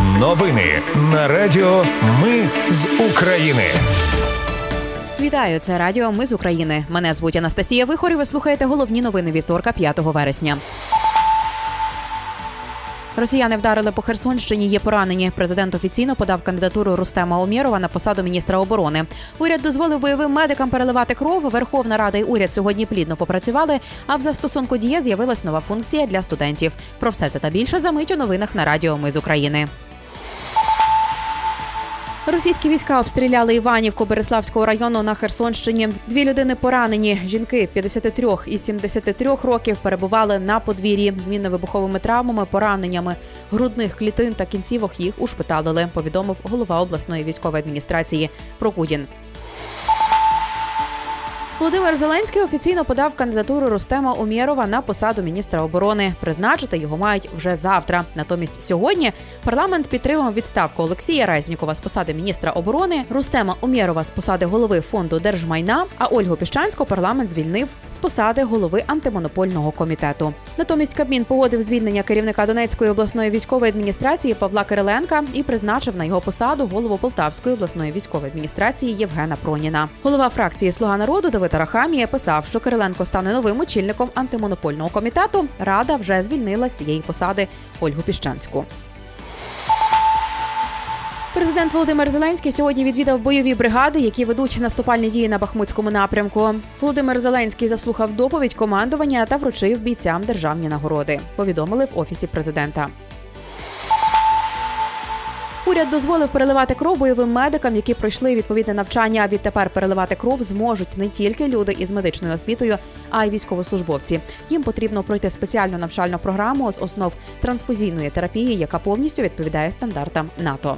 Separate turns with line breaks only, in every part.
Новини на Радіо Ми з України.
Вітаю, це Радіо Ми з України. Мене звуть Анастасія Вихор і Ви слухаєте головні новини вівторка 5 вересня. Росіяни вдарили по Херсонщині. Є поранені. Президент офіційно подав кандидатуру Рустема Омєрова на посаду міністра оборони. Уряд дозволив бойовим медикам переливати кров. Верховна Рада і уряд сьогодні плідно попрацювали. А в застосунку діє з'явилась нова функція для студентів. Про все це та більше замить у новинах на Радіо Ми з України. Російські війська обстріляли Іванівку Береславського району на Херсонщині. Дві людини поранені. Жінки 53 і 73 років перебували на подвір'ї з мінно-вибуховими травмами, пораненнями грудних клітин та кінцівок їх ушпиталили. Повідомив голова обласної військової адміністрації Прокудін. Володимир Зеленський офіційно подав кандидатуру Рустема Умєрова на посаду міністра оборони. Призначити його мають вже завтра. Натомість сьогодні парламент підтримав відставку Олексія Резнікова з посади міністра оборони, Рустема Умєрова з посади голови фонду держмайна. А Ольгу Піщанську парламент звільнив з посади голови антимонопольного комітету. Натомість Кабмін погодив звільнення керівника Донецької обласної військової адміністрації Павла Кириленка і призначив на його посаду голову Полтавської обласної військової адміністрації Євгена Проніна. Голова фракції Слуга народу Давид Тарахамія писав, що Кириленко стане новим очільником антимонопольного комітету. Рада вже звільнила з цієї посади Ольгу Піщанську. Президент Володимир Зеленський сьогодні відвідав бойові бригади, які ведуть наступальні дії на Бахмутському напрямку. Володимир Зеленський заслухав доповідь командування та вручив бійцям державні нагороди. Повідомили в офісі президента. Уряд дозволив переливати кров бойовим медикам, які пройшли відповідне навчання. Відтепер переливати кров зможуть не тільки люди із медичною освітою, а й військовослужбовці. Їм потрібно пройти спеціальну навчальну програму з основ трансфузійної терапії, яка повністю відповідає стандартам НАТО.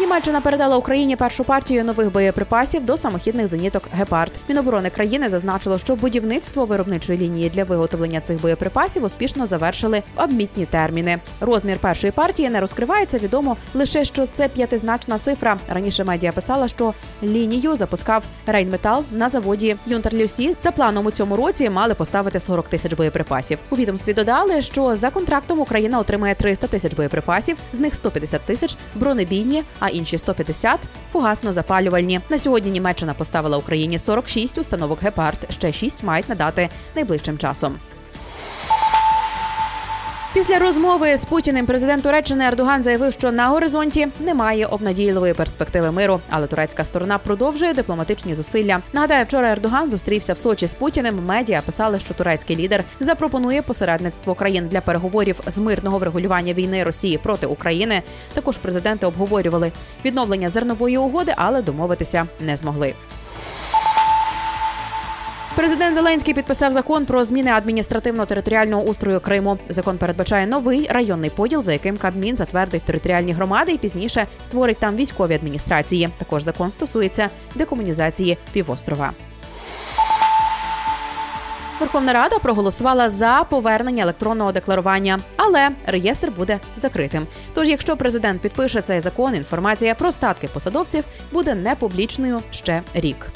Німеччина передала Україні першу партію нових боєприпасів до самохідних зеніток Гепард. Міноборони країни зазначило, що будівництво виробничої лінії для виготовлення цих боєприпасів успішно завершили в обмітні терміни. Розмір першої партії не розкривається. Відомо лише що це п'ятизначна цифра. Раніше медіа писала, що лінію запускав Рейнметал на заводі Юнтерлюсі. За планом у цьому році мали поставити 40 тисяч боєприпасів. У відомстві додали, що за контрактом Україна отримає 300 тисяч боєприпасів, з них 150 тисяч бронебійні. а інші 150 – фугасно-запалювальні. На сьогодні Німеччина поставила Україні 46 установок гепард. Ще 6 мають надати найближчим часом. Після розмови з Путіним президент Туреччини Ердоган заявив, що на горизонті немає обнадійливої перспективи миру, але турецька сторона продовжує дипломатичні зусилля. Нагадаю, вчора Ердоган зустрівся в Сочі з Путіним. Медіа писали, що турецький лідер запропонує посередництво країн для переговорів з мирного врегулювання війни Росії проти України. Також президенти обговорювали відновлення зернової угоди, але домовитися не змогли. Президент Зеленський підписав закон про зміни адміністративно-територіального устрою Криму. Закон передбачає новий районний поділ, за яким Кабмін затвердить територіальні громади і пізніше створить там військові адміністрації. Також закон стосується декомунізації півострова. Верховна Рада проголосувала за повернення електронного декларування, але реєстр буде закритим. Тож, якщо президент підпише цей закон, інформація про статки посадовців буде непублічною ще рік.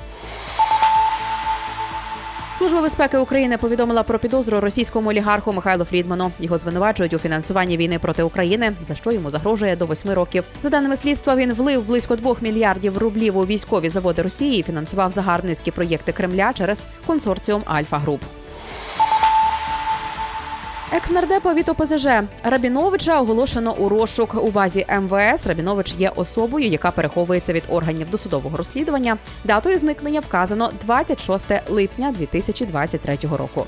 Служба безпеки України повідомила про підозру російському олігарху Михайлу Фрідману. Його звинувачують у фінансуванні війни проти України, за що йому загрожує до восьми років. За даними слідства, він влив близько двох мільярдів рублів у військові заводи Росії і фінансував загарбницькі проєкти Кремля через консорціум Альфа Груп. Екс-нардепа від ОПЗЖ Рабіновича оголошено у розшук у базі МВС. Рабінович є особою, яка переховується від органів досудового розслідування. Датою зникнення вказано 26 липня 2023 року.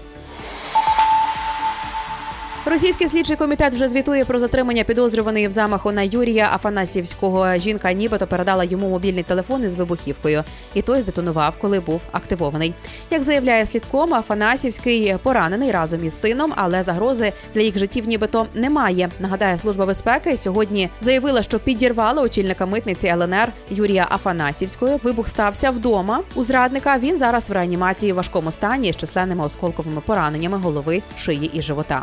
Російський слідчий комітет вже звітує про затримання підозрюваної в замаху на Юрія Афанасівського. Жінка нібито передала йому мобільний телефон із вибухівкою, і той здетонував, коли був активований. Як заявляє слідком, Афанасівський поранений разом із сином, але загрози для їх життів нібито немає. Нагадає, служба безпеки сьогодні заявила, що підірвала очільника митниці ЛНР Юрія Афанасівського. Вибух стався вдома. У зрадника він зараз в реанімації в важкому стані з численними осколковими пораненнями голови, шиї і живота.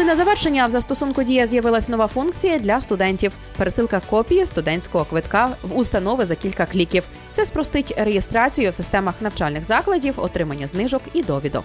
Ну на завершення в застосунку дія з'явилась нова функція для студентів: пересилка копії студентського квитка в установи за кілька кліків. Це спростить реєстрацію в системах навчальних закладів, отримання знижок і довідок.